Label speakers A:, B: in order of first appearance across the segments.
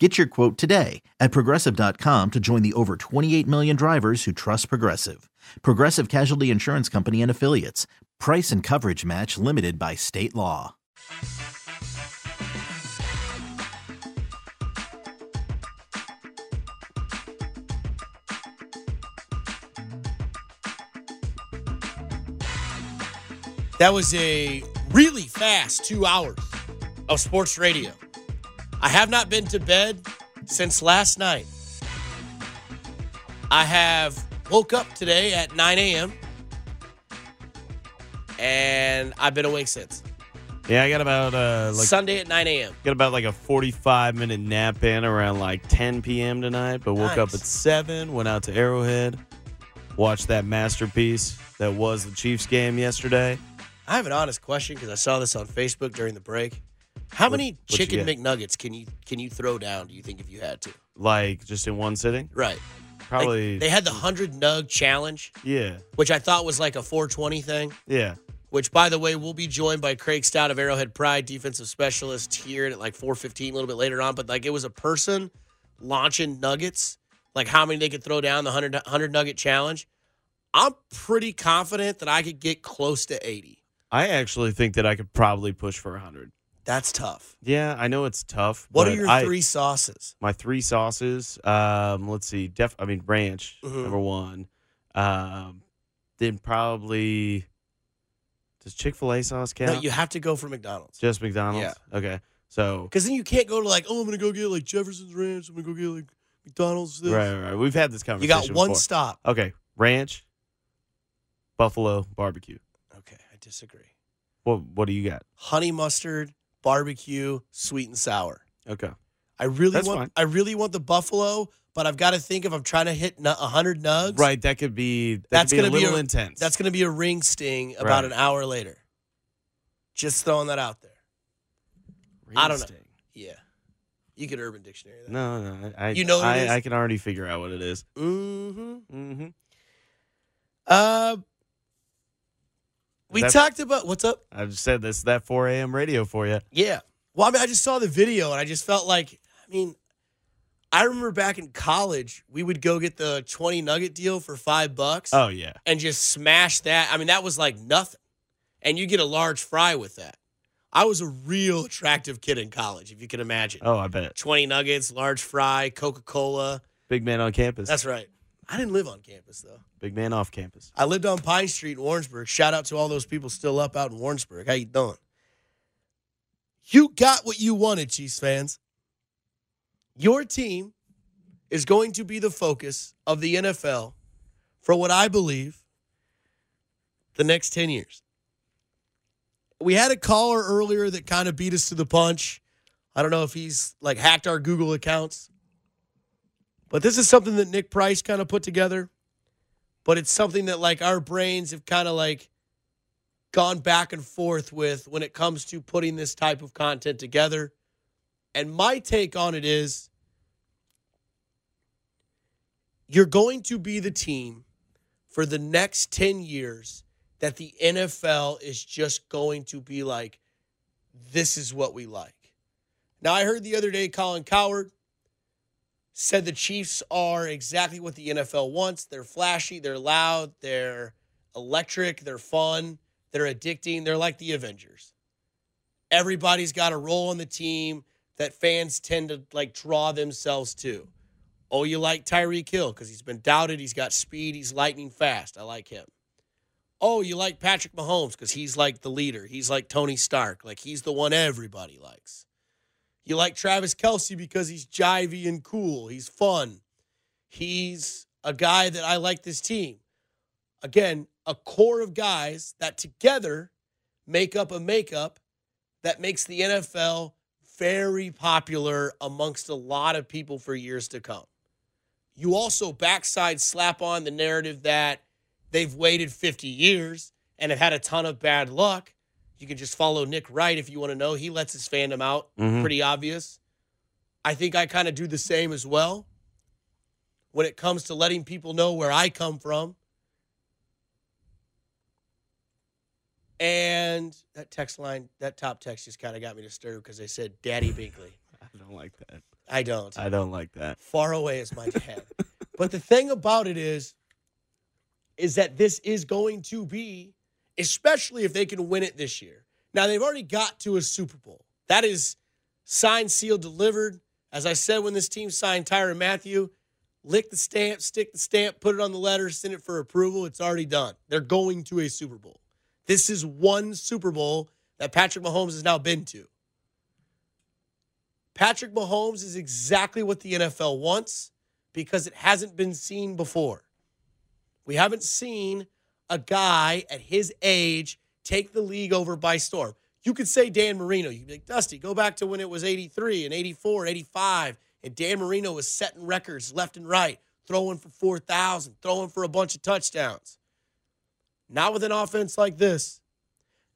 A: Get your quote today at progressive.com to join the over 28 million drivers who trust Progressive. Progressive Casualty Insurance Company and Affiliates. Price and coverage match limited by state law.
B: That was a really fast two hours of sports radio. I have not been to bed since last night. I have woke up today at 9 a.m. and I've been awake since.
C: Yeah, I got about uh like
B: Sunday at 9 a.m.
C: got about like a 45 minute nap in around like 10 p.m. tonight, but woke up at 7, went out to Arrowhead, watched that masterpiece that was the Chiefs game yesterday.
B: I have an honest question because I saw this on Facebook during the break. How many
C: what you
B: chicken
C: get?
B: McNuggets can you can you throw down? Do you think if you had to?
C: Like just in one sitting?
B: Right. Like,
C: Probably
B: they had the hundred nug challenge,
C: Yeah.
B: which I thought was like a 420 thing.
C: Yeah.
B: which by the way we'll be joined by Craig Stout of Arrowhead Pride, defensive specialist here at like 4:15 a little bit later on. But like it was a person launching nuggets, like how many they could throw down the 100, 100 nugget challenge. I'm pretty confident that I could get close to 80.
C: I actually think that I could probably push for 100.
B: That's tough.
C: Yeah, I know it's tough.
B: What are your
C: I-
B: three sauces?
C: my three sauces. Um, let's see. Def. I mean, ranch
B: Mhm.
C: number one. Um, then probably does Chick Fil A sauce count?
B: No, you have to go for McDonald's.
C: Just McDonald's. Yeah. Okay. So
B: Because then you can't go to like, oh, I'm going to go get like Jefferson's Ranch. I'm going to go get like McDonald's. This.
C: right, right, right. We've had this conversation.
B: You got one
C: before.
B: stop.
C: Okay, ranch, buffalo barbecue.
B: Okay, I disagree.
C: What What do you got?
B: Honey mustard, barbecue, sweet and sour.
C: Okay.
B: I really
C: That's
B: want
C: fine.
B: I really want the buffalo, but I've got to think if I'm trying to hit nu- 100 nugs.
C: Right. That could be. That
B: That's gonna
C: a
B: be a-
C: intense.
B: That's going to be a ring sting about
C: Right.
B: an hour later. Just throwing that out there. I don't know. Yeah. You could urban dictionary that.
C: No, no. I,
B: You know
C: I,
B: is?
C: I can already figure out what it is.
B: Mm-hmm.
C: Mm-hmm.
B: Uh, we
C: That-
B: talked about what's up?
C: I just said this. That 4 a.m. radio for you.
B: Yeah. Well, I mean, I just saw the video and I just felt like, I mean, I remember back in college, we would go get the 20 nugget deal for five bucks.
C: Oh yeah.
B: and just smash that. I mean, that was like nothing. And you get a large fry with that. I was a real attractive kid in college, if you can imagine.
C: Oh, I bet.
B: 20 nuggets, large fry, Coca Cola.
C: Big man on campus.
B: That's right. I didn't live on campus, though.
C: Big man off campus.
B: I lived on Pine Street in Warrensburg. Shout out to all those people still up out in Warrensburg. How you doing? You got what you wanted, Chiefs fans. Your team is going to be the focus of the NFL for what I believe the next 10 years. We had a caller earlier that kind of beat us to the punch. I don't know if he's like hacked our Google accounts. But this is something that Nick Price kind of put together but it's something that like our brains have kind of like gone back and forth with when it comes to putting this type of content together. And my take on it is you're going to be the team for the next 10 years that the NFL is just going to be like, this is what we like. Now, I heard the other day Colin Cowherd said the Chiefs are exactly what the NFL wants. They're flashy, they're loud, they're electric, they're fun, they're addicting. They're like the Avengers. Everybody's got a role on the team that fans tend to like draw themselves to. Oh, you like Tyreek Hill because he's been doubted. He's got speed. He's lightning fast. I like him. Oh, you like Patrick Mahomes because he's like the leader. He's like Tony Stark. Like he's the one everybody likes. You like Travis Kelce because he's jivey and cool. He's fun. He's a guy that I like this team. Again, a core of guys that together make up a makeup that makes the NFL very popular amongst a lot of people for years to come. You also backside slap on the narrative that they've waited 50 years and have had a ton of bad luck. You can just follow Nick Wright if you want to know. He lets his fandom out.
C: Mhm.
B: Pretty obvious. I think I kind of do the same as well when it comes to letting people know where I come from. And that text line, that top text just kind of got me disturbed because they said Daddy Binkley.
C: I don't like that.
B: I don't.
C: I don't like that.
B: Far away is my dad. but the thing about it is, is that this is going to be, especially if they can win it this year. Now they've already got to a Super Bowl. That is signed, sealed, delivered. As I said when this team signed Tyrann Mathieu, lick the stamp, stick the stamp, put it on the letter, send it for approval. It's already done. They're going to a Super Bowl. This is one Super Bowl that Patrick Mahomes has now been to. Patrick Mahomes is exactly what the NFL wants because it hasn't been seen before. We haven't seen a guy at his age take the league over by storm. You could say Dan Marino. You'd be like, Dusty, go back to when it was 83 and 84, 85, and Dan Marino was setting records left and right, throwing for 4,000, throwing for a bunch of touchdowns. Not with an offense like this.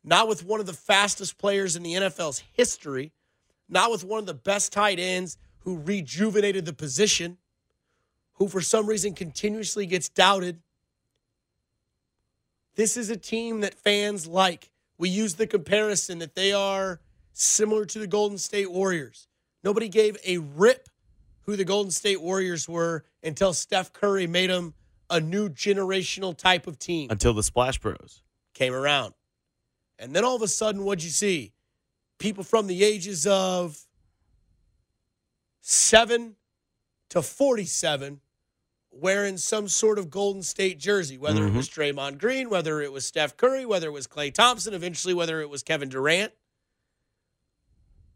B: Not with one of the fastest players in the NFL's history. Not with one of the best tight ends who rejuvenated the position, who for some reason continuously gets doubted. This is a team that fans like. We use the comparison that they are similar to the Golden State Warriors. Nobody gave a rip who the Golden State Warriors were until Steph Curry made them a new generational type of team
C: Until the Splash Bros.
B: came around. And then all of a sudden, what'd you see? People from the ages of seven to 47 wearing some sort of Golden State jersey, whether it was mm-hmm. Draymond Green, whether it was Steph Curry, whether it was Klay Thompson, eventually, whether it was Kevin Durant.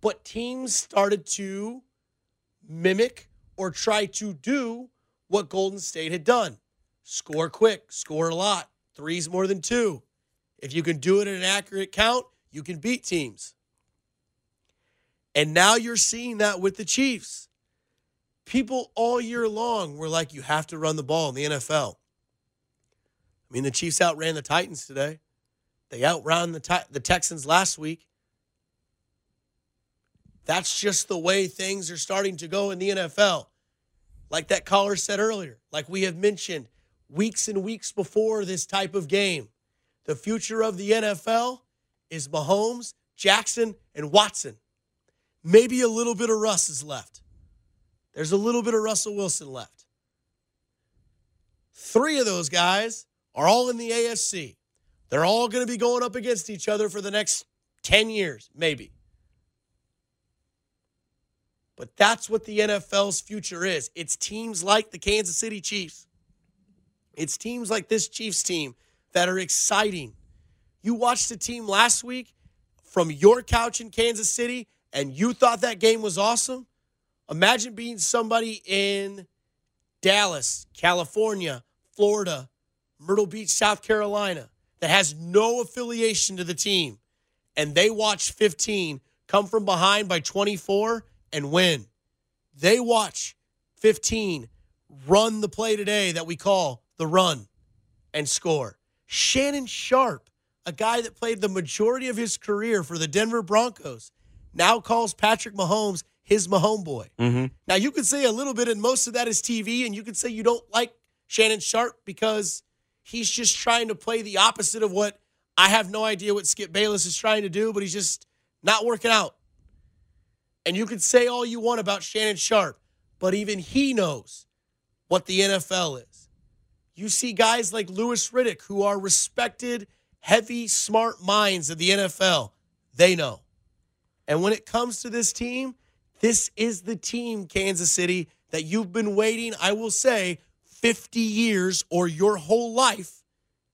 B: But teams started to mimic or try to do what Golden State had done score quick, score a lot, threes more than two. If you can do it at an accurate count, you can beat teams. And now you're seeing that with the Chiefs. People all year long were like, you have to run the ball in the NFL. I mean, the Chiefs outran the Titans today. They outran the, the Texans last week. That's just the way things are starting to go in the NFL. Like that caller said earlier, like we have mentioned weeks and weeks before this type of game, the future of the NFL is Mahomes, Jackson, and Watson. Maybe a little bit of Russ is left. There's a little bit of Russell Wilson left. Three of those guys are all in the AFC. They're all going to be going up against each other for the next 10 years, maybe. But that's what the NFL's future is. It's teams like the Kansas City Chiefs. It's teams like this Chiefs team that are exciting. You watched the team last week from your couch in Kansas City and you thought that game was awesome. Imagine being somebody in Dallas, California, Florida, Myrtle Beach, South Carolina that has no affiliation to the team and they watch 15 come from behind by 24 and win. They watch 15 run the play today that we call the run and score. Shannon Sharpe, a guy that played the majority of his career for the Denver Broncos, now calls Patrick Mahomes his my homeboy.
C: Mm-hmm.
B: Now, you could say a little bit, and most of that is TV, and you could say you don't like Shannon Sharpe because he's just trying to play the opposite of what I have no idea what Skip Bayless is trying to do, but he's just not working out. And you could say all you want about Shannon Sharpe, but even he knows what the NFL is. You see guys like Louis Riddick who are respected, heavy, smart minds of the NFL. They know. And when it comes to this team, this is the team, Kansas City, that you've been waiting, I will say, 50 years or your whole life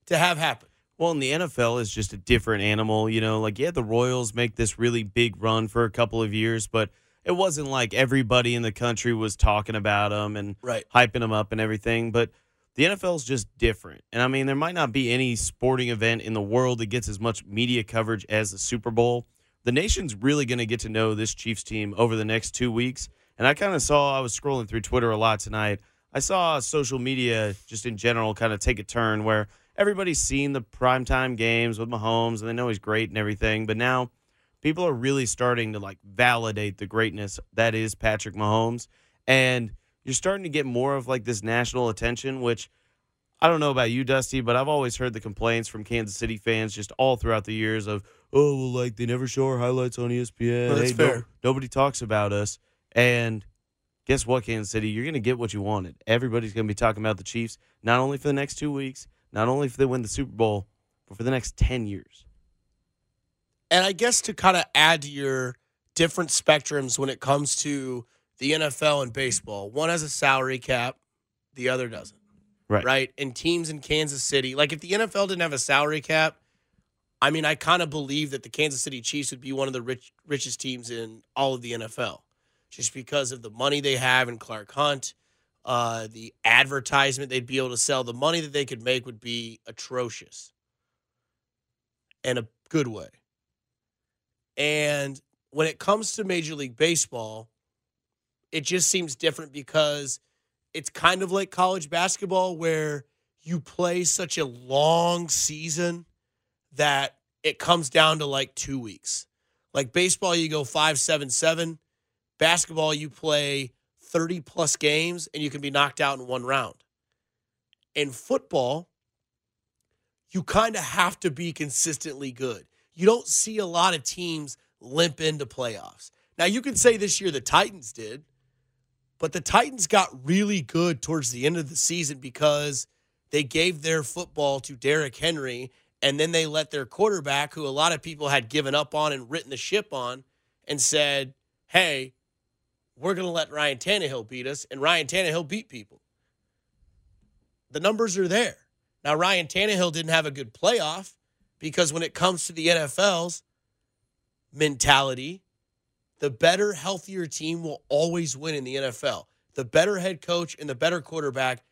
B: to have happen.
C: Well, in the NFL is just a different animal. You know, like, yeah, the Royals make this really big run for a couple of years, but it wasn't like everybody in the country was talking about them and
B: Right.
C: hyping them up and everything. But the NFL is just different. And I mean, there might not be any sporting event in the world that gets as much media coverage as the Super Bowl. The nation's really going to get to know this Chiefs team over the next two weeks. And I kind of saw, I was scrolling through Twitter a lot tonight. I saw social media just in general kind of take a turn where everybody's seen the primetime games with Mahomes and they know he's great and everything, but now people are really starting to like validate the greatness that is Patrick Mahomes. And you're starting to get more of like this national attention, which I don't know about you, Dusty, but I've always heard the complaints from Kansas City fans just all throughout the years of, oh, well, like they never show our highlights on ESPN.
B: Well, that's
C: Hey, no-
B: fair.
C: nobody talks about us. And guess what, Kansas City? You're going to get what you wanted. Everybody's going to be talking about the Chiefs, not only for the next two weeks, not only if they win the Super Bowl, but for the next 10 years.
B: And I guess to kind of add to your different spectrums when it comes to the NFL and baseball, one has a salary cap, the other doesn't.
C: Right.
B: Right. And teams in Kansas City, like if the NFL didn't have a salary cap, I mean, I kind of believe that the Kansas City Chiefs would be one of the rich, richest teams in all of the NFL just because of the money they have in Clark Hunt, uh, the advertisement they'd be able to sell, the money that they could make would be atrocious in a good way. And when it comes to Major League Baseball, it just seems different because it's kind of like college basketball where you play such a long season that it comes down to like two weeks. Like baseball, you go five, seven, seven. Basketball, you play 30 plus games and you can be knocked out in one round. In football, you kind of have to be consistently good. You don't see a lot of teams limp into playoffs. Now, you could say this year the Titans did, but the Titans got really good towards the end of the season because they gave their football to Derrick Henry and then they let their quarterback, who a lot of people had given up on and written the ship on, and said, hey, we're going to let Ryan Tannehill beat us. And Ryan Tannehill beat people. The numbers are there. Now, Ryan Tannehill didn't have a good playoff because when it comes to the NFL's mentality, the better, healthier team will always win in the NFL. The better head coach and the better quarterback,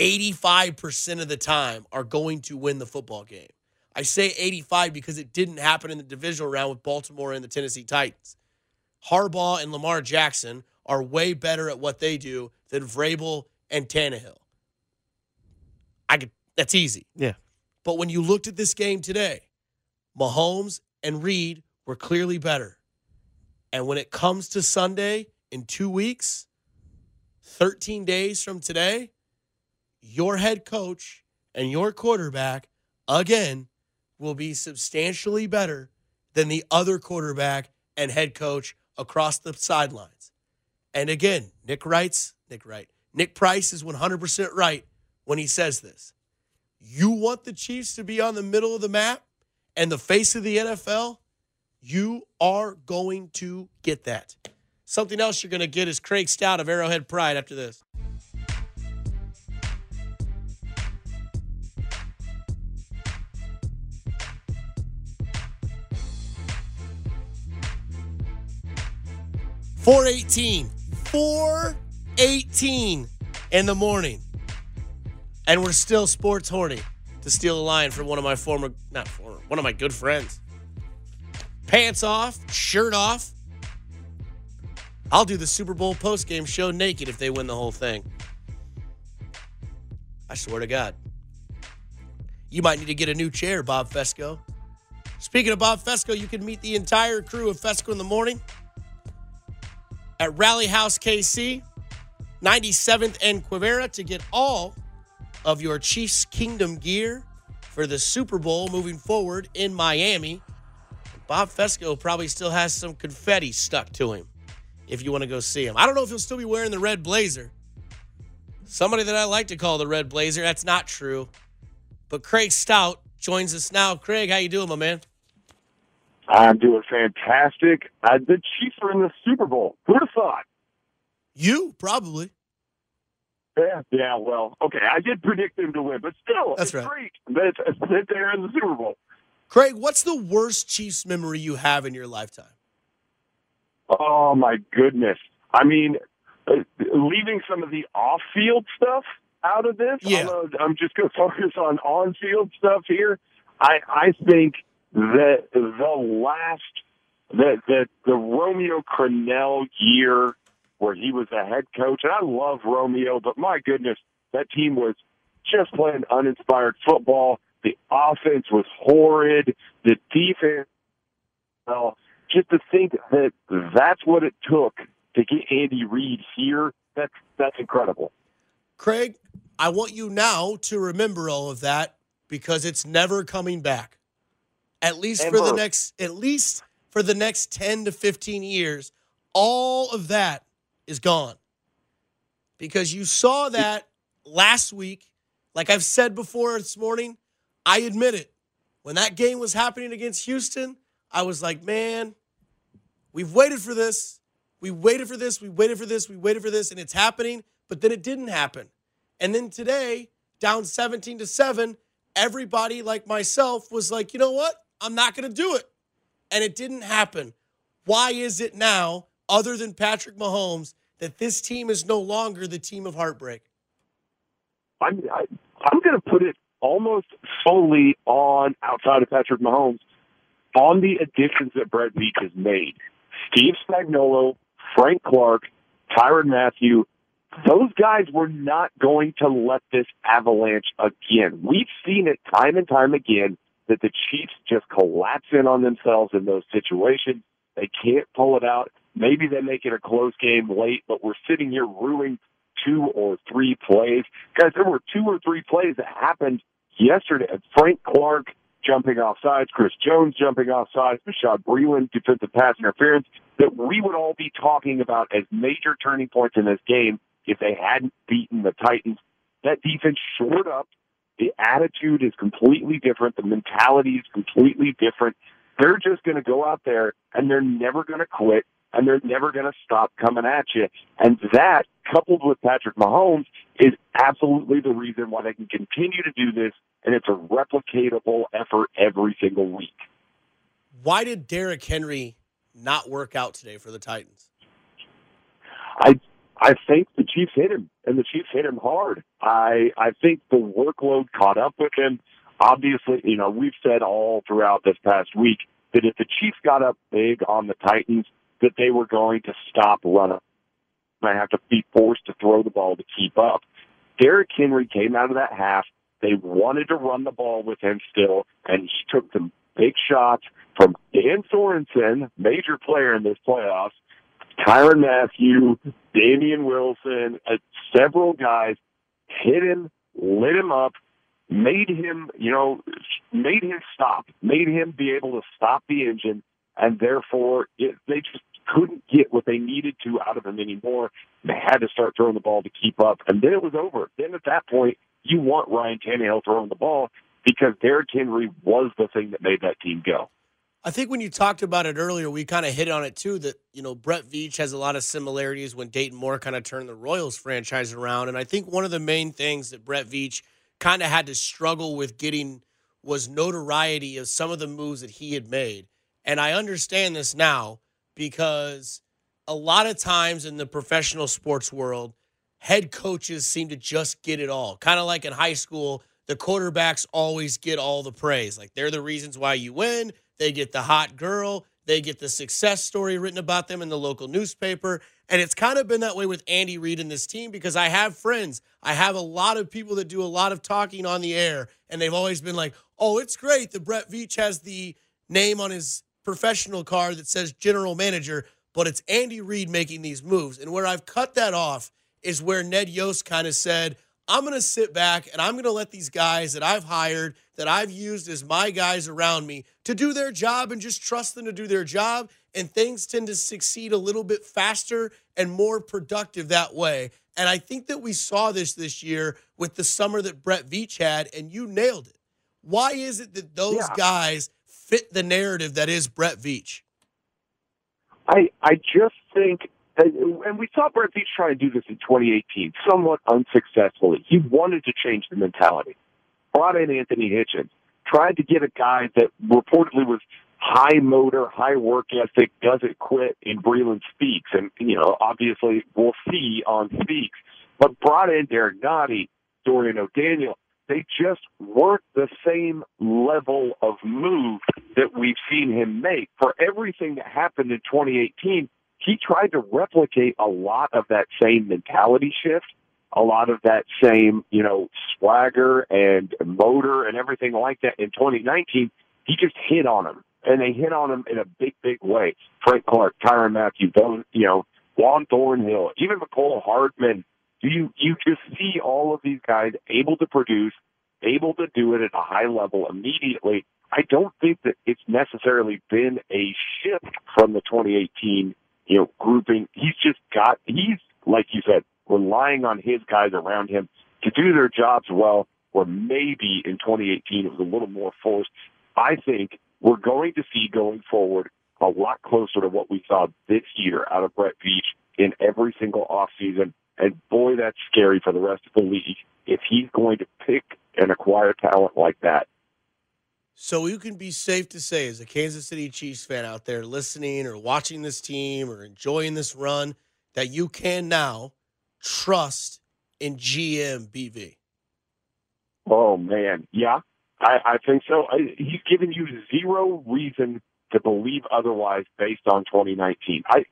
B: 85% of the time, are going to win the football game. I say 85 because it didn't happen in the divisional round with Baltimore and the Tennessee Titans. Harbaugh and Lamar Jackson are way better at what they do than Vrabel and Tannehill. I could that's easy.
C: Yeah.
B: But when you looked at this game today, Mahomes and Reed were clearly better. And when it comes to Sunday in two weeks, 13 days from today, your head coach and your quarterback, again, will be substantially better than the other quarterback and head coach across the sidelines. And again, Nick writes, Nick Wright, Nick Price is 100% right when he says this. You want the Chiefs to be on the middle of the map and the face of the NFL? You are going to get that. Something else you're going to get is Craig Stout of Arrowhead Pride after this. Four eighteen. Four eighteen in the morning. And we're still sports horny to steal a line from one of my former not former, one of my good friends. Pants off, shirt off. I'll do the Super Bowl postgame show naked if they win the whole thing. I swear to God. You might need to get a new chair, Bob Fescoe. Speaking of Bob Fescoe, you can meet the entire crew of Fescoe in the morning at Rally House KC, 97th and Quivira to get all of your Chiefs Kingdom gear for the Super Bowl moving forward in Miami. Bob Fescoe probably still has some confetti stuck to him if you want to go see him. I don't know if he'll still be wearing the red blazer. Somebody that I like to call the red blazer. That's not true. But Craig Stout joins us now. Craig, how you doing, my man?
D: I'm doing fantastic. Uh, the Chiefs are in the Super Bowl. Who'd have thought?
B: You probably.
D: Yeah, yeah. Well, okay. I did predict them to win, but still,
B: That's
D: it's
B: right.
D: great that, that they're in the Super Bowl.
B: Craig, what's the worst Chiefs memory you have in your lifetime?
D: Oh my goodness! I mean, uh, leaving some of the off-field stuff out of this.
B: Yeah.
D: I'm, I'm just going to focus on on-field stuff here. I I think that the last that that the Romeo Crennel year where he was the head coach, and I love Romeo, but my goodness, that team was just playing uninspired football. The offense was horrid. The defense, well, just to think that that's what it took to get Andy Reid here, that's that's incredible.
B: Craig, I want you now to remember all of that because it's never coming back. At least for the next at least for the next 10 to 15 years, all of that is gone. Because you saw that last week, like I've said before this morning, I admit it. When that game was happening against Houston, I was like, man, we've waited for this. We waited for this. We waited for this. We waited for this, and it's happening. But then it didn't happen. And then today, down 17 to 7, everybody like myself was like, you know what? I'm not going to do it. And it didn't happen. Why is it now, other than Patrick Mahomes, that this team is no longer the team of heartbreak?
D: I'm I, I'm going to put it almost solely on outside of Patrick Mahomes on the additions that Brett Veach has made. Steve Spagnuolo, Frank Clark, Tyrann Mathieu, those guys were not going to let this avalanche again. We've seen it time and time again that the Chiefs just collapse in on themselves in those situations. They can't pull it out. Maybe they make it a close game late, but we're sitting here ruining two or three plays. Guys, there were two or three plays that happened yesterday. Frank Clark jumping off sides, Chris Jones jumping off sides, Bashaud Breeland defensive pass interference that we would all be talking about as major turning points in this game if they hadn't beaten the Titans. That defense shored up. The attitude is completely different. The mentality is completely different. They're just going to go out there and they're never going to quit and they're never going to stop coming at you. And that, coupled with Patrick Mahomes, is absolutely the reason why they can continue to do this. And it's a replicatable effort every single week.
B: Why did Derrick Henry not work out today for the Titans?
D: I I think the Chiefs hit him, and the Chiefs hit him hard. I I think the workload caught up with him. Obviously, you know we've said all throughout this past week that if the Chiefs got up big on the Titans, that they were going to stop running. Might have to be forced to throw the ball to keep up. Derrick Henry came out of that half. They wanted to run the ball with him still, and he took some big shots from Dan Sorensen, major player in this playoffs, Tyrann Mathieu, Damien Wilson, uh, several guys hit him, lit him up, made him, you know, made him stop, made him be able to stop the engine, and therefore it, they just couldn't get what they needed to out of him anymore. They had to start throwing the ball to keep up, and then it was over. Then at that point, you want Ryan Tannehill throwing the ball because Derrick Henry was the thing that made that team go.
B: I think when you talked about it earlier, we kind of hit on it too that, you know, Brett Veach has a lot of similarities when Dayton Moore kind of turned the Royals franchise around. And I think one of the main things that Brett Veach kind of had to struggle with getting was notoriety of some of the moves that he had made. And I understand this now because a lot of times in the professional sports world, head coaches seem to just get it all. Kind of like in high school, the quarterbacks always get all the praise. Like they're the reasons why you win. They get the hot girl. They get the success story written about them in the local newspaper. And it's kind of been that way with Andy Reid and this team because I have friends. I have a lot of people that do a lot of talking on the air, and they've always been like, oh, it's great that Brett Veach has the name on his professional card that says general manager, but it's Andy Reid making these moves. And where I've cut that off is where Ned Yost kind of said, I'm going to sit back and I'm going to let these guys that I've hired, that I've used as my guys around me to do their job and just trust them to do their job. And things tend to succeed a little bit faster and more productive that way. And I think that we saw this this year with the summer that Brett Veach had, and you nailed it. Why is it that those
D: Yeah.
B: guys fit the narrative that is Brett Veach?
D: I I just think, and we saw Brett Veach try to do this in 2018, somewhat unsuccessfully. He wanted to change the mentality. Brought in Anthony Hitchens, tried to get a guy that reportedly was high motor, high work ethic, doesn't quit in Breeland Speaks, and you know obviously we'll see on Speaks, but brought in Derrick Nnadi, Dorian O'Daniel. They just weren't the same level of move that we've seen him make. For everything that happened in 2018, he tried to replicate a lot of that same mentality shift. a lot of that same, you know, swagger and motor and everything like that in 2019. He just hit on him, and they hit on him in a big, big way. Frank Clark, Tyrann Mathieu, those, you know, Juan Thornhill, even Mecole Hardman. You you just see all of these guys able to produce, able to do it at a high level immediately. I don't think that it's necessarily been a shift from the 2018, you know, grouping. He's just got he's like you said, relying on his guys around him to do their jobs well. Or maybe in 2018 it was a little more forced. I think we're going to see going forward a lot closer to what we saw this year out of Brett Veach in every single offseason. And boy, that's scary for the rest of the league if he's going to pick and acquire talent like that.
B: So you can be safe to say, as a Kansas City Chiefs fan out there listening or watching this team or enjoying this run, that you can now trust in GM BV.
D: Oh man, yeah, I, I think so. I, he's given you zero reason to believe otherwise based on 2019. I,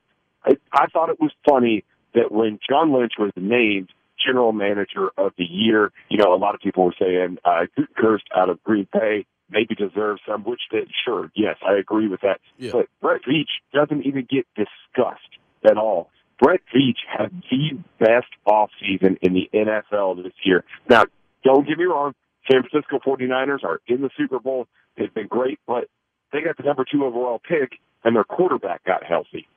D: I I thought it was funny that when John Lynch was named general manager of the year, you know, a lot of people were saying uh, cursed out of Green Bay maybe deserves some, which did sure, yes, I agree with that. Yeah. But Brett Veach doesn't even get discussed at all. Brett Veach had the best offseason in the NFL this year. Now, don't get me wrong, San Francisco 49ers are in the Super Bowl. They've been great, but they got the number two overall pick, and their quarterback got healthy.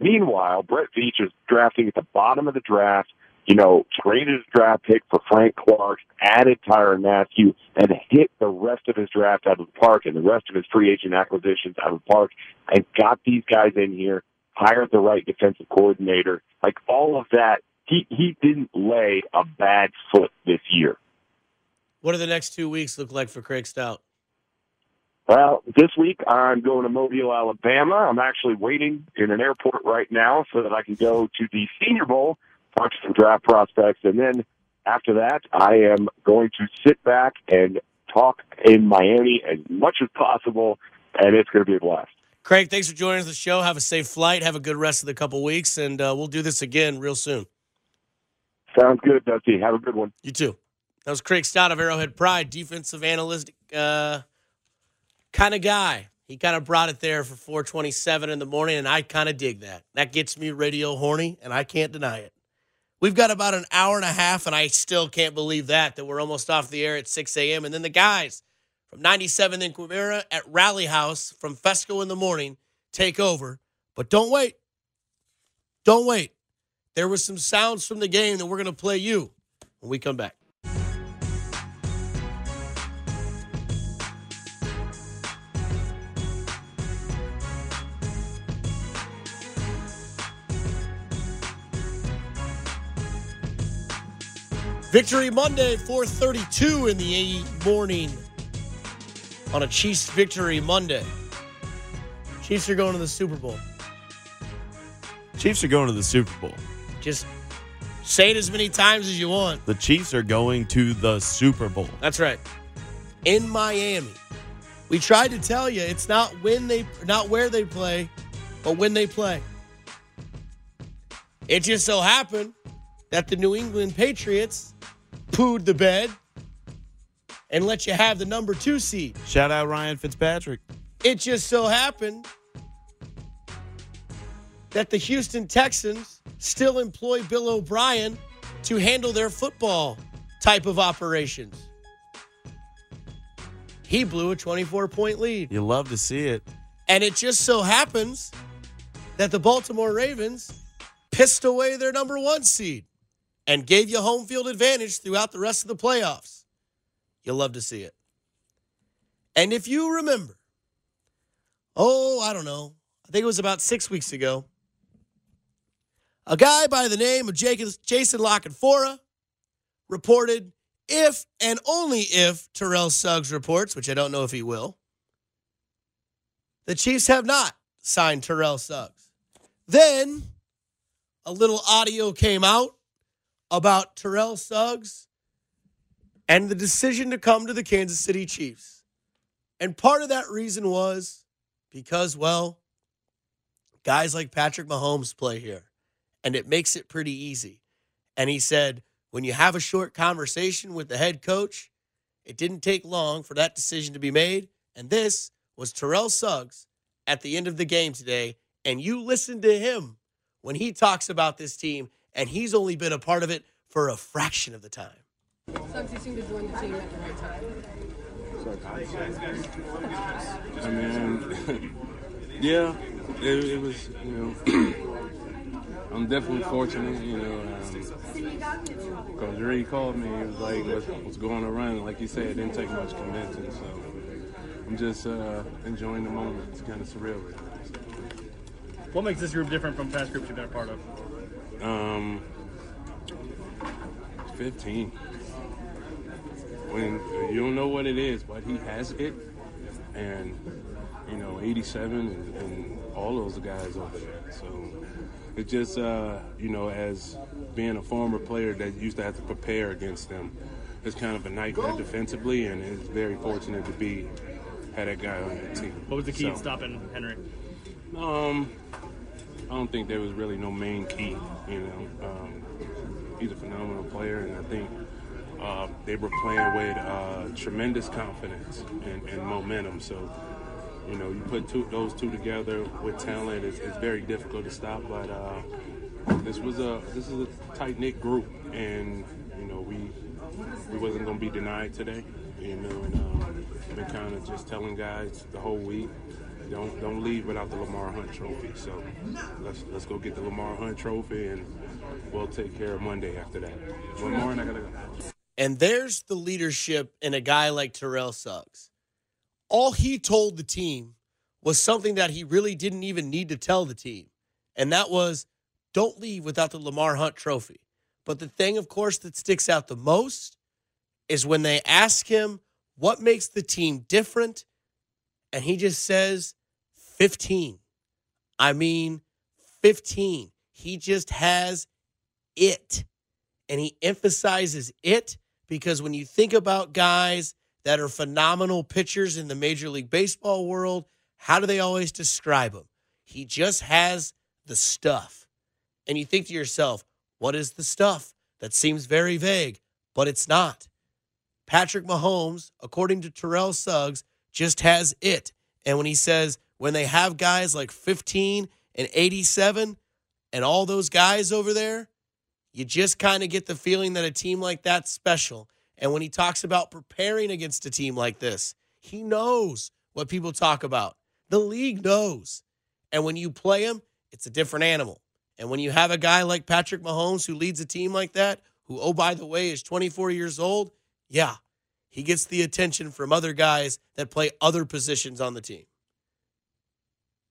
D: Meanwhile, Brett Veach is drafting at the bottom of the draft, you know, traded his draft pick for Frank Clark, added Tyrann Mathieu, and hit the rest of his draft out of the park and the rest of his free agent acquisitions out of the park, and got these guys in here, hired the right defensive coordinator. Like all of that, he, he didn't lay a bad foot this year.
B: What do the next two weeks look like for Craig Stout?
D: Well, this week I'm going to Mobile, Alabama. I'm actually waiting in an airport right now so that I can go to the Senior Bowl, talk some draft prospects, and then after that, I am going to sit back and talk in Miami as much as possible, and it's going to be a blast.
B: Craig, thanks for joining us the show. Have a safe flight. Have a good rest of the couple weeks, and uh, we'll do this again real soon.
D: Sounds good, Dusty. Have a good one.
B: You too. That was Craig Stout of Arrowhead Pride, defensive analyst. Uh, kind of guy. He kind of brought it there for 427 in the morning, and I kind of dig that. That gets me radio horny, and I can't deny it. We've got about an hour and a half, and I still can't believe that, that we're almost off the air at 6 a.m. And then the guys from 97 in Quivira at Rally House from Fescoe in the morning take over. But don't wait. Don't wait. There was some sounds from the game that we're going to play you when we come back. Victory Monday, 432 in the morning on a Chiefs victory Monday. Chiefs are going to the Super Bowl.
C: Chiefs are going to the Super Bowl.
B: Just say it as many times as you want.
C: The Chiefs are going to the Super Bowl.
B: That's right. In Miami. We tried to tell you it's not when they not where they play, but when they play. It just so happened that the New England Patriots pooed the bed and let you have the number two seed.
C: Shout out Ryan Fitzpatrick.
B: It just so happened that the Houston Texans still employ Bill O'Brien to handle their football type of operations. He blew a 24 point lead.
C: You love to see it.
B: And it just so happens that the Baltimore Ravens pissed away their number one seed and gave you home field advantage throughout the rest of the playoffs. You'll love to see it. And if you remember, oh, I don't know, I think it was about six weeks ago, a guy by the name of Jason La Canfora reported if and only if Terrell Suggs reports, which I don't know if he will, the Chiefs have not signed Terrell Suggs. Then a little audio came out about Terrell Suggs and the decision to come to the Kansas City Chiefs. And part of that reason was because, well, guys like Patrick Mahomes play here, and it makes it pretty easy. And he said, when you have a short conversation with the head coach, it didn't take long for that decision to be made. And this was Terrell Suggs at the end of the game today. And you listen to him when he talks about this team, and he's only been a part of it for a fraction of the time.
E: Suggs, you seem to join the team at the right time.
F: I mean, yeah, it, it, was, you know, I'm definitely fortunate, you know. Um, Coach Ray called me, he was like, what's, what's going around? Like you said, it didn't take much convincing, so I'm just uh, enjoying the moment. It's kind of surreal. Really.
G: What makes this group different from past groups you've been a part of?
F: Um, 15. When you don't know what it is, but he has it, and you know, 87 and, and all those guys over there. So it just, uh, you know, as being a former player that used to have to prepare against them, it's kind of a nightmare defensively, and it's very fortunate to be had that guy on your team.
G: What was the key so, in stopping Henry?
F: Um, I don't think there was really no main key. You know, um, he's a phenomenal player, and I think uh, they were playing with uh, tremendous confidence and, and, momentum. So, you know, you put two, those two together with talent, it's, it's very difficult to stop. But uh, this was a this is a tight knit group, and you know we we wasn't going to be denied today. You know, and um, been kind of just telling guys the whole week don't don't leave without the Lamar Hunt Trophy. So let's let's go get the Lamar Hunt Trophy, and we'll take care of Monday after that. One more, and I gotta go.
B: And there's the leadership in a guy like Terrell Suggs. All he told the team was something that he really didn't even need to tell the team, and that was don't leave without the Lamar Hunt Trophy. But the thing, of course, that sticks out the most is when they ask him what makes the team different and he just says 15. I mean, 15. He just has it. And he emphasizes it because when you think about guys that are phenomenal pitchers in the Major League Baseball world, how do they always describe him? He just has the stuff. And you think to yourself, what is the stuff? That seems very vague, but it's not. Patrick Mahomes, according to Terrell Suggs, just has it. And when he says, when they have guys like 15 and 87 and all those guys over there, you just kind of get the feeling that a team like that's special. And when he talks about preparing against a team like this, he knows what people talk about. The league knows. And when you play him, it's a different animal. And when you have a guy like Patrick Mahomes who leads a team like that, who, oh, by the way, is 24 years old, yeah, he gets the attention from other guys that play other positions on the team.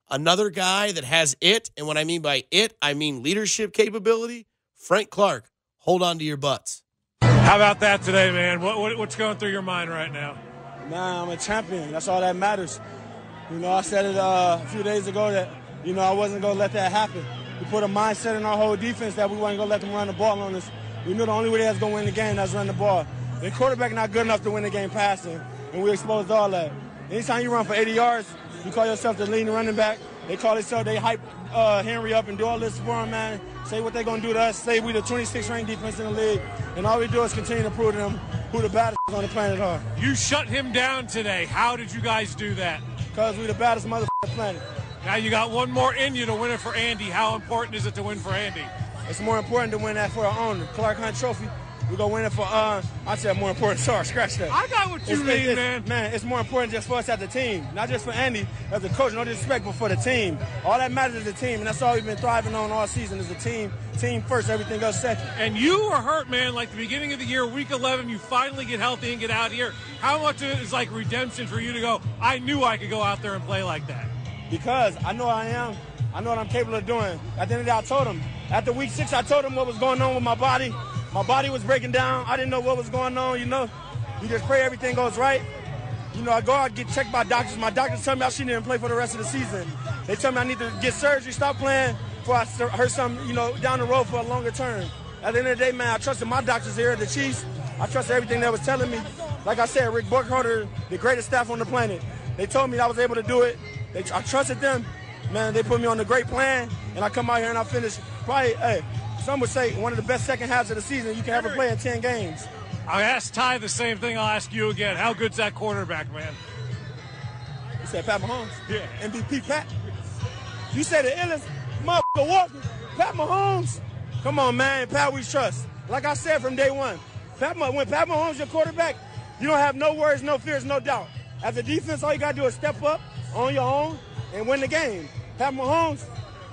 B: Another guy that has it, and what I mean by it, I mean leadership capability, Frank Clark. Hold on to your butts.
H: How about that today, man? What, what, what's going through your mind right now?
I: Nah, I'm a champion. That's all that matters. You know, I said it uh, a few days ago that, you know, I wasn't going to let that happen. We put a mindset in our whole defense that we weren't going to let them run the ball on us. We knew the only way that's going to win the game was run the ball. The quarterback not good enough to win the game passing, and we exposed all that. Anytime you run for 80 yards, you call yourself the leading running back. They call themselves, they hype uh, Henry up and do all this for him, man. Say what they're going to do to us. Say we the 26th ranked defense in the league. And all we do is continue to prove to them who the baddest on the planet are.
H: You shut him down today. How did you guys do that?
I: Because we the baddest mother planet.
H: Now you got one more in you to win it for Andy. How important is it to win for Andy?
I: It's more important to win that for our own Clark Hunt Trophy we're gonna win it for uh I said more important. Sorry, scratch that.
H: I got what you
I: it's,
H: mean,
I: it's,
H: man.
I: Man, it's more important just for us as a team, not just for Andy as a coach. No disrespect, but for the team. All that matters is the team, and that's all we've been thriving on all season is the team. Team first, everything else second.
H: And you were hurt, man. Like the beginning of the year, week 11, you finally get healthy and get out here. How much of it is like redemption for you to go? I knew I could go out there and play like that.
I: Because I know I am. I know what I'm capable of doing. At the end of the day, I told him. After week six, I told him what was going on with my body. My body was breaking down. I didn't know what was going on, you know. You just pray everything goes right. You know, I go out get checked by doctors. My doctors tell me I shouldn't even play for the rest of the season. They tell me I need to get surgery, stop playing before I hurt something, you know, down the road for a longer term. At the end of the day, man, I trusted my doctors here at the Chiefs. I trusted everything they was telling me. Like I said, Rick Burkholder, the greatest staff on the planet. They told me I was able to do it. They, I trusted them. Man, they put me on a great plan, and I come out here and I finish probably, hey, some would say one of the best second halves of the season you can ever play in 10 games.
H: I asked Ty the same thing. I'll ask you again. How good's that quarterback, man?
I: You said Pat Mahomes?
H: Yeah.
I: MVP Pat? You said the illest motherfucker walking. Pat Mahomes? Come on, man. Pat we trust. Like I said from day one, Pat, when Pat Mahomes your quarterback, you don't have no worries, no fears, no doubt. As a defense, all you got to do is step up on your own and win the game. Pat Mahomes,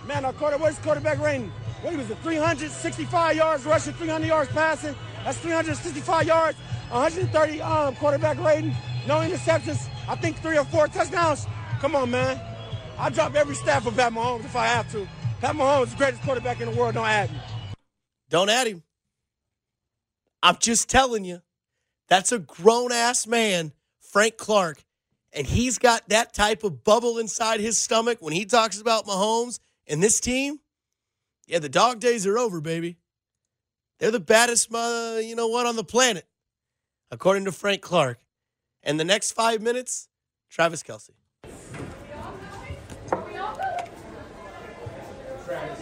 I: man, our quarter, what's quarterback rating? What was it, 365 yards rushing, 300 yards passing? That's 365 yards, 130 um, quarterback rating, no interceptions. I think three or four touchdowns. Come on, man. I drop every staff for Pat Mahomes if I have to. Pat Mahomes is the greatest quarterback in the world. Don't add me.
B: Don't add him. I'm just telling you. That's a grown ass man, Frank Clark. And he's got that type of bubble inside his stomach when he talks about Mahomes and this team. Yeah, the dog days are over, baby. They're the baddest, uh, you know what, on the planet, according to Frank Clark. And the next five minutes, Travis Kelce.
J: Travis,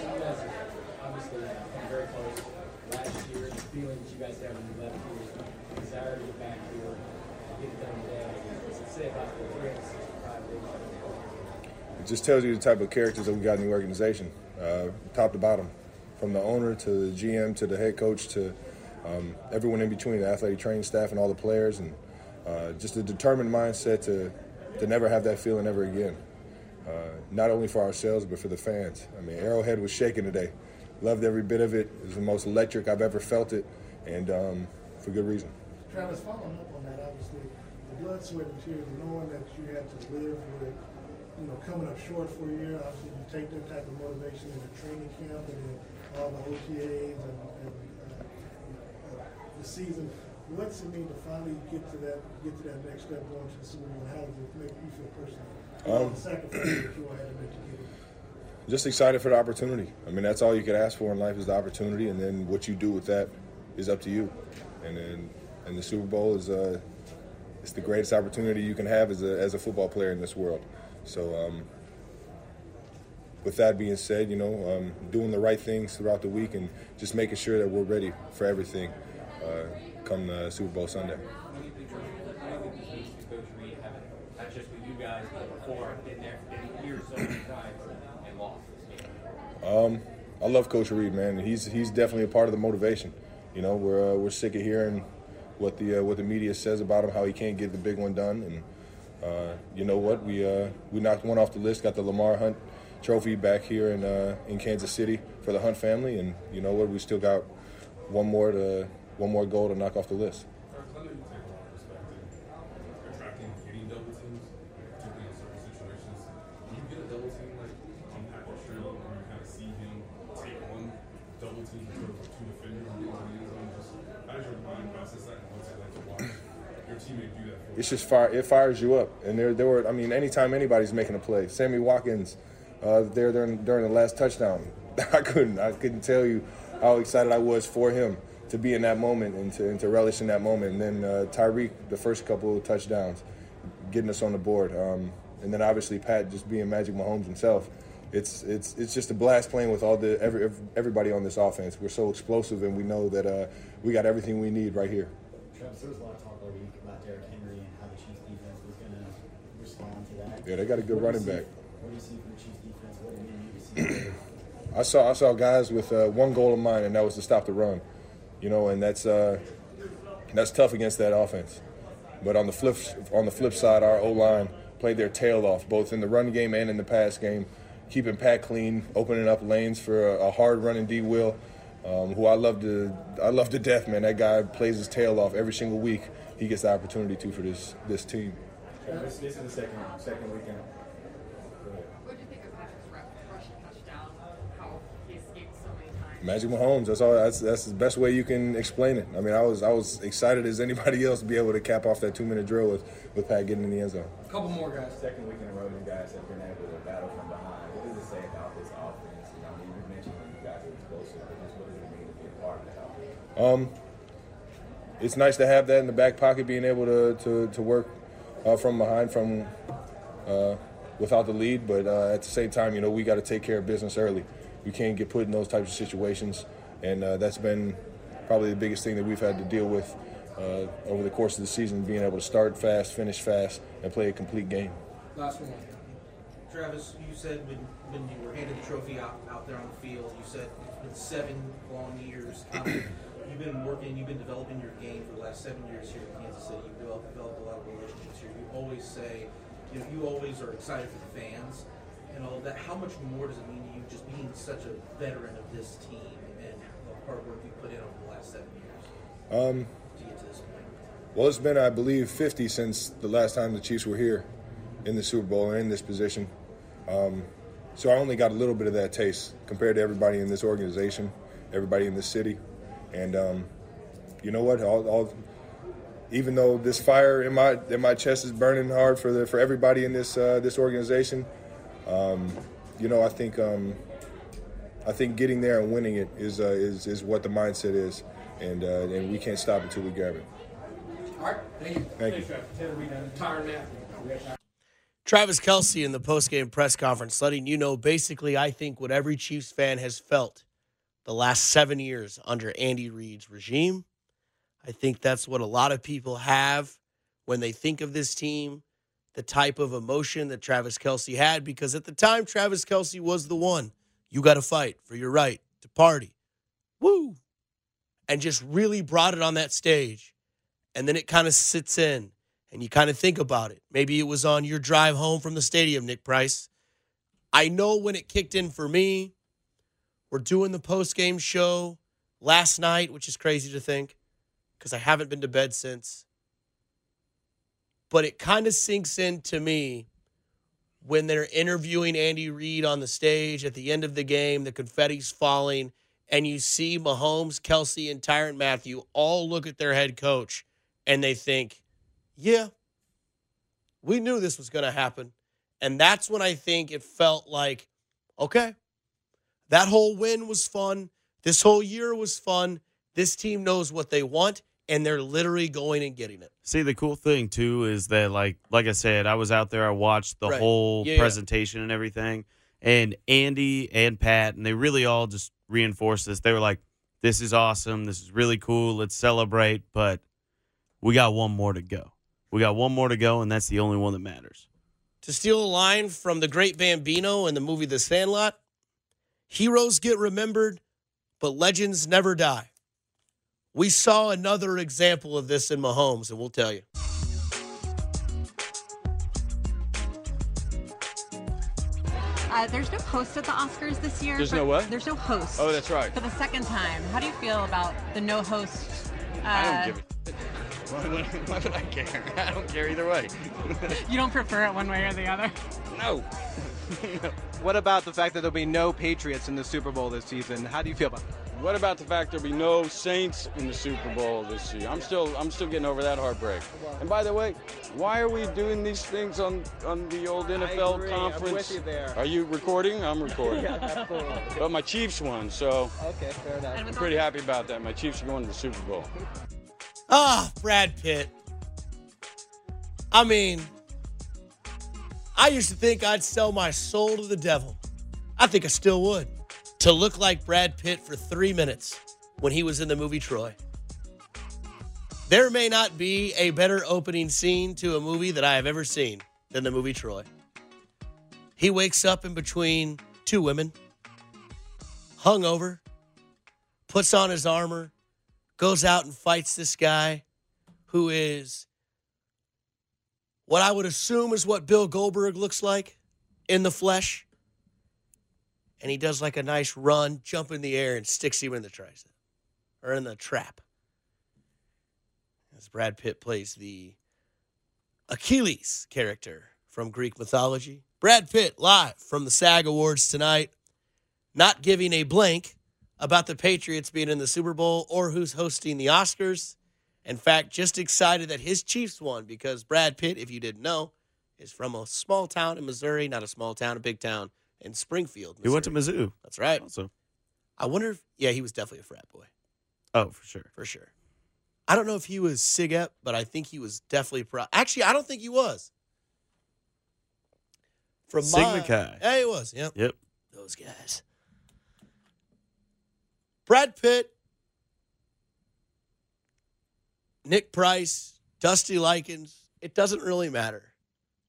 J: you guys have obviously come very close last year. The feeling you guys have when you left here, desire to get back here, get it done today. What's it say about the 365 days?
K: It just tells you the type of characters that we got in the organization, uh, top to bottom, from the owner to the GM to the head coach to um, everyone in between, the athletic training staff and all the players, and uh, just a determined mindset to to never have that feeling ever again. Uh, not only for ourselves but for the fans. I mean, Arrowhead was shaking today. Loved every bit of it. It was the most electric I've ever felt it, and um, for good reason.
L: Travis, following up on that, obviously, the blood, sweat, and tears, knowing that you had to live with, you know, coming up short for a year, obviously you take that type of motivation in the training camp and then all the OTAs and, and uh, uh, the season. What's it mean to finally get to that, get to that next step going to the Super Bowl? How does it make you feel personally?
K: Um,
L: the sacrifice that you all had to make to get it.
K: just excited for the opportunity. I mean, that's all you could ask for in life is the opportunity, and then what you do with that is up to you. And then, and the Super Bowl is uh, it's the greatest opportunity you can have as a as a football player in this world. So, um, with that being said, you know, um, doing the right things throughout the week and just making sure that we're ready for everything uh, come uh, Super Bowl Sunday. Um, I love Coach Reid, man. He's he's definitely a part of the motivation. You know, we're uh, we're sick of hearing what the uh, what the media says about him, how he can't get the big one done, and uh, you know what? We uh, we knocked one off the list, got the Lamar Hunt Trophy back here in uh, in Kansas City for the Hunt family, and you know what? We still got one more to one more goal to knock off the list.
M: attracting, getting double teams, particularly in certain situations. When you get a double team like on Pat Fitzgerald, where you kind of see him take one double team instead of two defenders and get to the end zone, just how does your mind process that, and what's it like to watch your teammate do that for you?
K: Just fire. It fires you up, and there there were. I mean, anytime anybody's making a play, Sammy Watkins, uh, there during during the last touchdown, I couldn't I couldn't tell you how excited I was for him to be in that moment and to, and to relish in that moment. And then uh, Tyreek, the first couple of touchdowns, getting us on the board, um, and then obviously Pat just being Magic Mahomes himself. It's it's it's just a blast playing with all the every, everybody on this offense. We're so explosive, and we know that uh, we got everything we need right here.
N: Travis, a lot of talk all week about Derrick Henry and how the Chiefs defense was going to respond to that.
K: Yeah, they got a good running back.
N: What do you see from the Chiefs defense? What do you need to see?
K: I saw I saw guys with uh, one goal in mind, and that was to stop the run. You know, and that's uh, that's tough against that offense. But on the flip on the flip side, our O line played their tail off both in the run game and in the pass game, keeping Pat clean, opening up lanes for a, a hard running D. Will, um, who I love to I love to death, man. That guy plays his tail off every single week. He gets the opportunity to for this this team.
N: Travis, this is the second second weekend.
E: What do you think of Patrick's rushing touchdown? How he escaped so many times?
K: Magic Mahomes. That's all. That's that's the best way you can explain it. I mean, I was I was excited as anybody else to be able to cap off that two minute drill with, with Pat getting in the end zone.
J: A couple more guys.
N: Second week in a row, you guys have been able to battle from behind. What does it say about this offense? You know, I mean, you mentioned that you guys are explosive, but just what does it mean to be a part of that offense?
K: Um, it's nice to have that in the back pocket, being able to to, to work uh, from behind from uh, without the lead. But uh, at the same time, you know, we got to take care of business early. We can't get put in those types of situations and uh, that's been probably the biggest thing that we've had to deal with uh, over the course of the season, being able to start fast, finish fast, and play a complete game.
O: Last one. Travis, you said when, when you were handed the trophy out, out there on the field, you said it's been seven long years. You've been working, you've been developing your game for the last seven years here in Kansas City. You've developed, developed a lot of relationships always say, you know, you always are excited for the fans and all that. How much more does it mean to you just being such a veteran of this team and the hard work you put in over the last seven years
K: Um,
O: to get to this point?
K: Well, it's been, I believe, 50 since the last time the Chiefs were here in the Super Bowl and in this position. Um, so I only got a little bit of that taste compared to everybody in this organization, everybody in this city. And um, you know what? All, all, even though this fire in my in my chest is burning hard for the for everybody in this uh, this organization, um, you know, I think um, I think getting there and winning it is uh, is is what the mindset is, and uh, and we can't stop until we grab it.
O: All right, thank you.
K: Thank you.
O: Tyrann Mathieu.
B: Travis Kelce in the postgame press conference letting you know basically, I think, what every Chiefs fan has felt the last seven years under Andy Reid's regime. I think that's what a lot of people have when they think of this team, the type of emotion that Travis Kelce had, because at the time, Travis Kelce was the one. You got to fight for your right to party. Woo! And just really brought it on that stage. And then it kind of sits in and you kind of think about it. Maybe it was on your drive home from the stadium, Nick Price. I know when it kicked in for me. We're doing the post game show last night, which is crazy to think because I haven't been to bed since. But it kind of sinks in to me when they're interviewing Andy Reid on the stage at the end of the game, the confetti's falling, and you see Mahomes, Kelce, and Tyrann Mathieu all look at their head coach and they think, yeah, we knew this was going to happen. And that's when I think it felt like, okay, that whole win was fun. This whole year was fun. This team knows what they want, and they're literally going and getting it.
C: See, the cool thing too is that, like, like I said, I was out there. I watched the
B: Right.
C: whole
B: Yeah, yeah.
C: presentation and everything, and Andy and Pat, and they really all just reinforced this. They were like, "This is awesome. This is really cool. Let's celebrate." But we got one more to go. We got one more to go, and that's the only one that matters.
B: To steal a line from the great Bambino in the movie The Sandlot, heroes get remembered, but legends never die. We saw another example of this in Mahomes, and we'll tell you.
E: Uh, there's no host at the Oscars this year.
P: There's
E: but
P: no what?
E: There's no host.
P: Oh, that's right.
E: For the second time. How do you feel about the no host? Uh,
P: I don't give a why, would- why would I care? I don't care either way.
E: You don't prefer it one way or the other?
P: no.
Q: What about the fact that there'll be no Patriots in the Super Bowl this season? How do you feel about that?
R: What about the fact there'll be no Saints in the Super Bowl this year? I'm still I'm still getting over that heartbreak. And by the way, why are we doing these things on on the old NFL
Q: agree. I'm
R: conference?
Q: with you there.
R: Are you recording? I'm recording.
Q: Yeah, absolutely.
R: But my Chiefs won, so
Q: Okay, fair enough.
R: I'm pretty happy about that. My Chiefs are going to the Super Bowl.
B: Ah, Brad Pitt. I mean, I used to think I'd sell my soul to the devil. I think I still would. To look like Brad Pitt for three minutes when he was in the movie Troy. There may not be a better opening scene to a movie that I have ever seen than the movie Troy. He wakes up in between two women, hungover, puts on his armor, goes out and fights this guy who is what I would assume is what Bill Goldberg looks like in the flesh. And he does like a nice run, jump in the air, and sticks him in the tricep or in the trap. As Brad Pitt plays the Achilles character from Greek mythology. Brad Pitt live from the SAG Awards tonight, not giving a blank about the Patriots being in the Super Bowl or who's hosting the Oscars. In fact, just excited that his Chiefs won because Brad Pitt, if you didn't know, is from a small town in Missouri, not a small town, a big town in Springfield.
C: He went to Mizzou.
B: That's right.
C: Also,
B: I wonder if, yeah, he was definitely a frat boy.
C: oh, for sure.
B: For sure. I don't know if he was SIGEP, but I think he was definitely pro. Actually, I don't think he was. From
C: Sigma
B: my,
C: Chi.
B: Yeah, he was. Yep.
C: Yep.
B: Those guys. Brad Pitt, Nick Price, Dusty Likens, it doesn't really matter.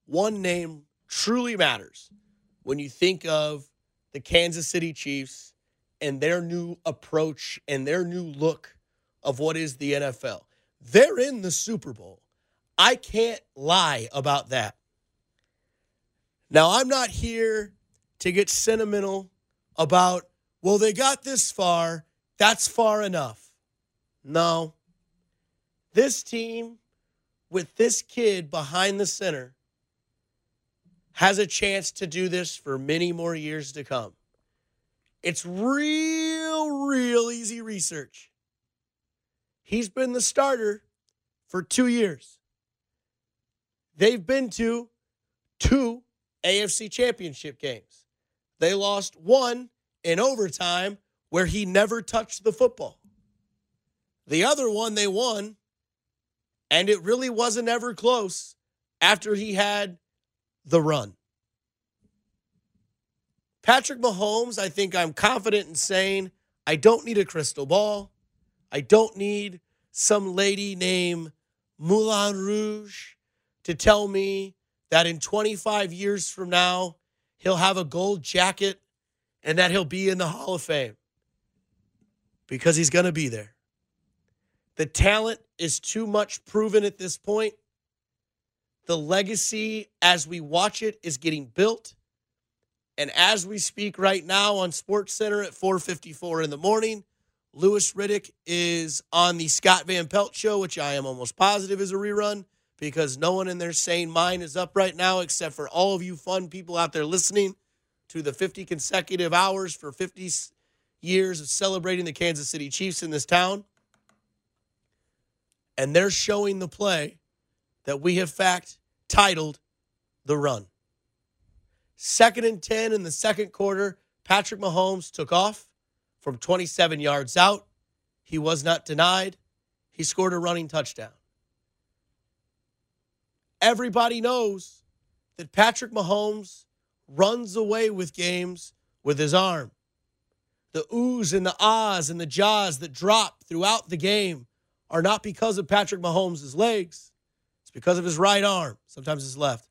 B: One name truly matters when you think of the Kansas City Chiefs and their new approach and their new look of what is the NFL. They're in the Super Bowl. I can't lie about that. Now, I'm not here to get sentimental about, well, they got this far. That's far enough. No. This team, with this kid behind the center, has a chance to do this for many more years to come. It's real, real easy research. He's been the starter for two years. They've been to two AFC championship games. They lost one in overtime where he never touched the football. The other one they won, and it really wasn't ever close after he had the run. Patrick Mahomes, I think I'm confident in saying I don't need a crystal ball. I don't need some lady named Moulin Rouge to tell me that in 25 years from now, he'll have a gold jacket and that he'll be in the Hall of Fame because he's going to be there. The talent is too much proven at this point. The legacy, as we watch it, is getting built. And as we speak right now on Sports Center at 4:54 in the morning, Louis Riddick is on the Scott Van Pelt show, which I am almost positive is a rerun because no one in their sane mind is up right now except for all of you fun people out there listening to the 50 consecutive hours for 50 years of celebrating the Kansas City Chiefs in this town. And they're showing the play that we have fact titled The Run. Second and 10 in the second quarter, Patrick Mahomes took off from 27 yards out. He was not denied. He scored a running touchdown. Everybody knows that Patrick Mahomes runs away with games with his arm. The oohs and the ahs and the jaws that drop throughout the game are not because of Patrick Mahomes' legs. It's because of his right arm, sometimes his left.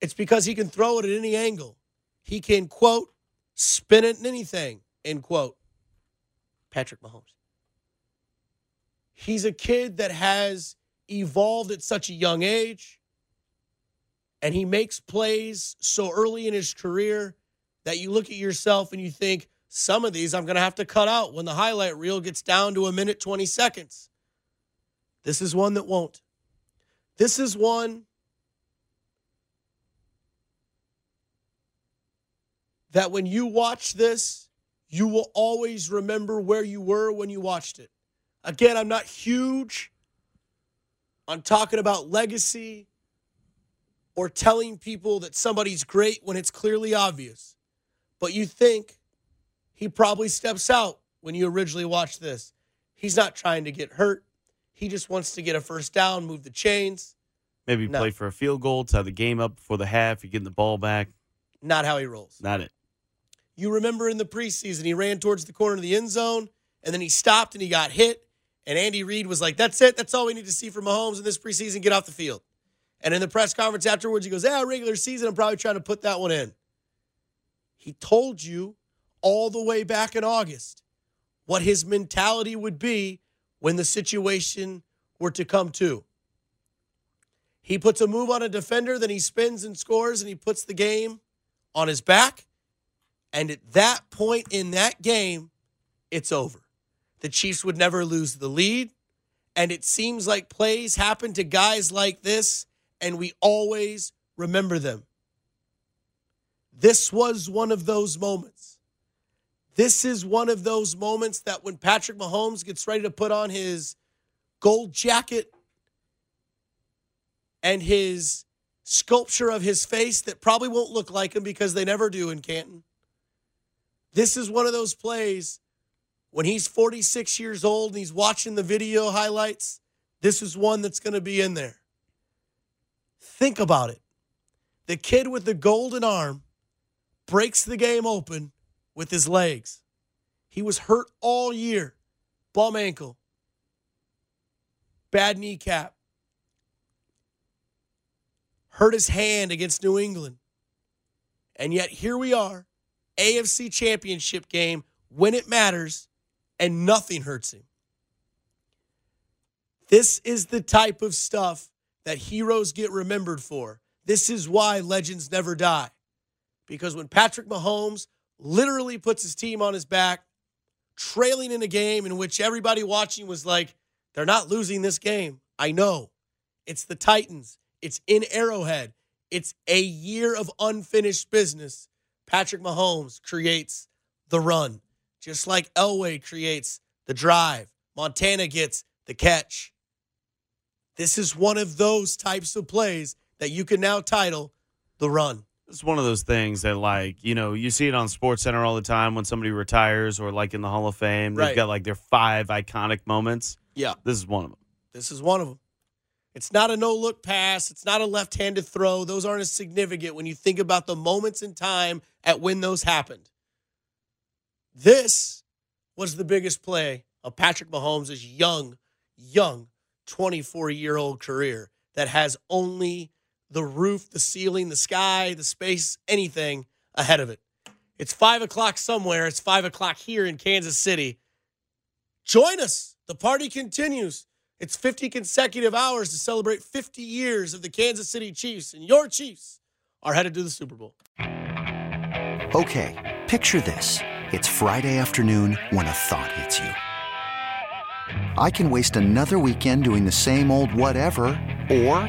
B: It's because he can throw it at any angle. He can, quote, spin it in anything, end quote. Patrick Mahomes. He's a kid that has evolved at such a young age, and he makes plays so early in his career that you look at yourself and you think, some of these I'm going to have to cut out when the highlight reel gets down to a minute 20 seconds. This is one that won't. This is one that when you watch this, you will always remember where you were when you watched it. Again, I'm not huge on talking about legacy or telling people that somebody's great when it's clearly obvious. But you think he probably steps out when you originally watched this. He's not trying to get hurt. He just wants to get a first down, move the chains.
C: Maybe
B: No.
C: play for a field goal, tie the game up before the half. You get the ball back.
B: Not how he rolls.
C: Not it.
B: You remember in the preseason, he ran towards the corner of the end zone, and then he stopped and he got hit. And Andy Reid was like, That's it. That's all we need to see from Mahomes in this preseason. Get off the field. And in the press conference afterwards, he goes, Yeah, regular season, I'm probably trying to put that one in. He told you all the way back in August what his mentality would be when the situation were to come to. He puts a move on a defender, then he spins and scores, and he puts the game on his back. And at that point in that game, it's over. The Chiefs would never lose the lead. And it seems like plays happen to guys like this, and we always remember them. This was one of those moments. This is one of those moments that when Patrick Mahomes gets ready to put on his gold jacket and his sculpture of his face that probably won't look like him because they never do in Canton. This is one of those plays when he's 46 years old and he's watching the video highlights. This is one that's going to be in there. Think about it. The kid with the golden arm breaks the game open with his legs. He was hurt all year. Bum ankle. Bad kneecap. Hurt his hand against New England. And yet here we are, AFC championship game when it matters, and nothing hurts him. This is the type of stuff that heroes get remembered for. This is why legends never die. Because when Patrick Mahomes literally puts his team on his back, trailing in a game in which everybody watching was like, they're not losing this game. I know. It's the Titans. It's in Arrowhead. It's a year of unfinished business. Patrick Mahomes creates the run, just like Elway creates the drive. Montana gets the catch. This is one of those types of plays that you can now title the run.
C: It's one of those things that, like, you know, you see it on Sports Center all the time when somebody retires or, like, in the Hall of Fame. They've
B: Right.
C: got, like, their five iconic moments.
B: Yeah.
C: This is one of them.
B: This is one of them. It's not a no look pass. It's not a left handed throw. Those aren't as significant when you think about the moments in time at when those happened. This was the biggest play of Patrick Mahomes' young, young 24 year old career that has only the roof, the ceiling, the sky, the space, anything ahead of it. It's five o'clock somewhere. It's five o'clock here in Kansas City. Join us. The party continues. It's 50 consecutive hours to celebrate 50 years of the Kansas City Chiefs, and your Chiefs are headed to the Super Bowl.
S: Okay, picture this. It's Friday afternoon when a thought hits you. I can waste another weekend doing the same old whatever, or